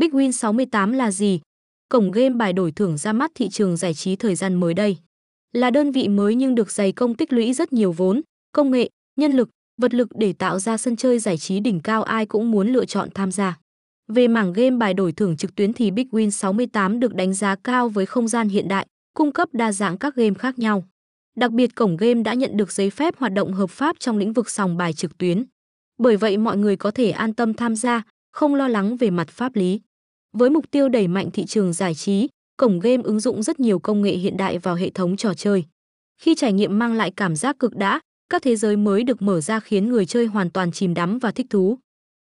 Big Win 68 là gì? Cổng game bài đổi thưởng ra mắt thị trường giải trí thời gian mới đây. Là đơn vị mới nhưng được dày công tích lũy rất nhiều vốn, công nghệ, nhân lực, vật lực để tạo ra sân chơi giải trí đỉnh cao ai cũng muốn lựa chọn tham gia. Về mảng game bài đổi thưởng trực tuyến thì Big Win 68 được đánh giá cao với không gian hiện đại, cung cấp đa dạng các game khác nhau. Đặc biệt cổng game đã nhận được giấy phép hoạt động hợp pháp trong lĩnh vực sòng bài trực tuyến. Bởi vậy mọi người có thể an tâm tham gia, không lo lắng về mặt pháp lý. Với mục tiêu đẩy mạnh thị trường giải trí, cổng game ứng dụng rất nhiều công nghệ hiện đại vào hệ thống trò chơi. Khi trải nghiệm mang lại cảm giác cực đã, các thế giới mới được mở ra khiến người chơi hoàn toàn chìm đắm và thích thú.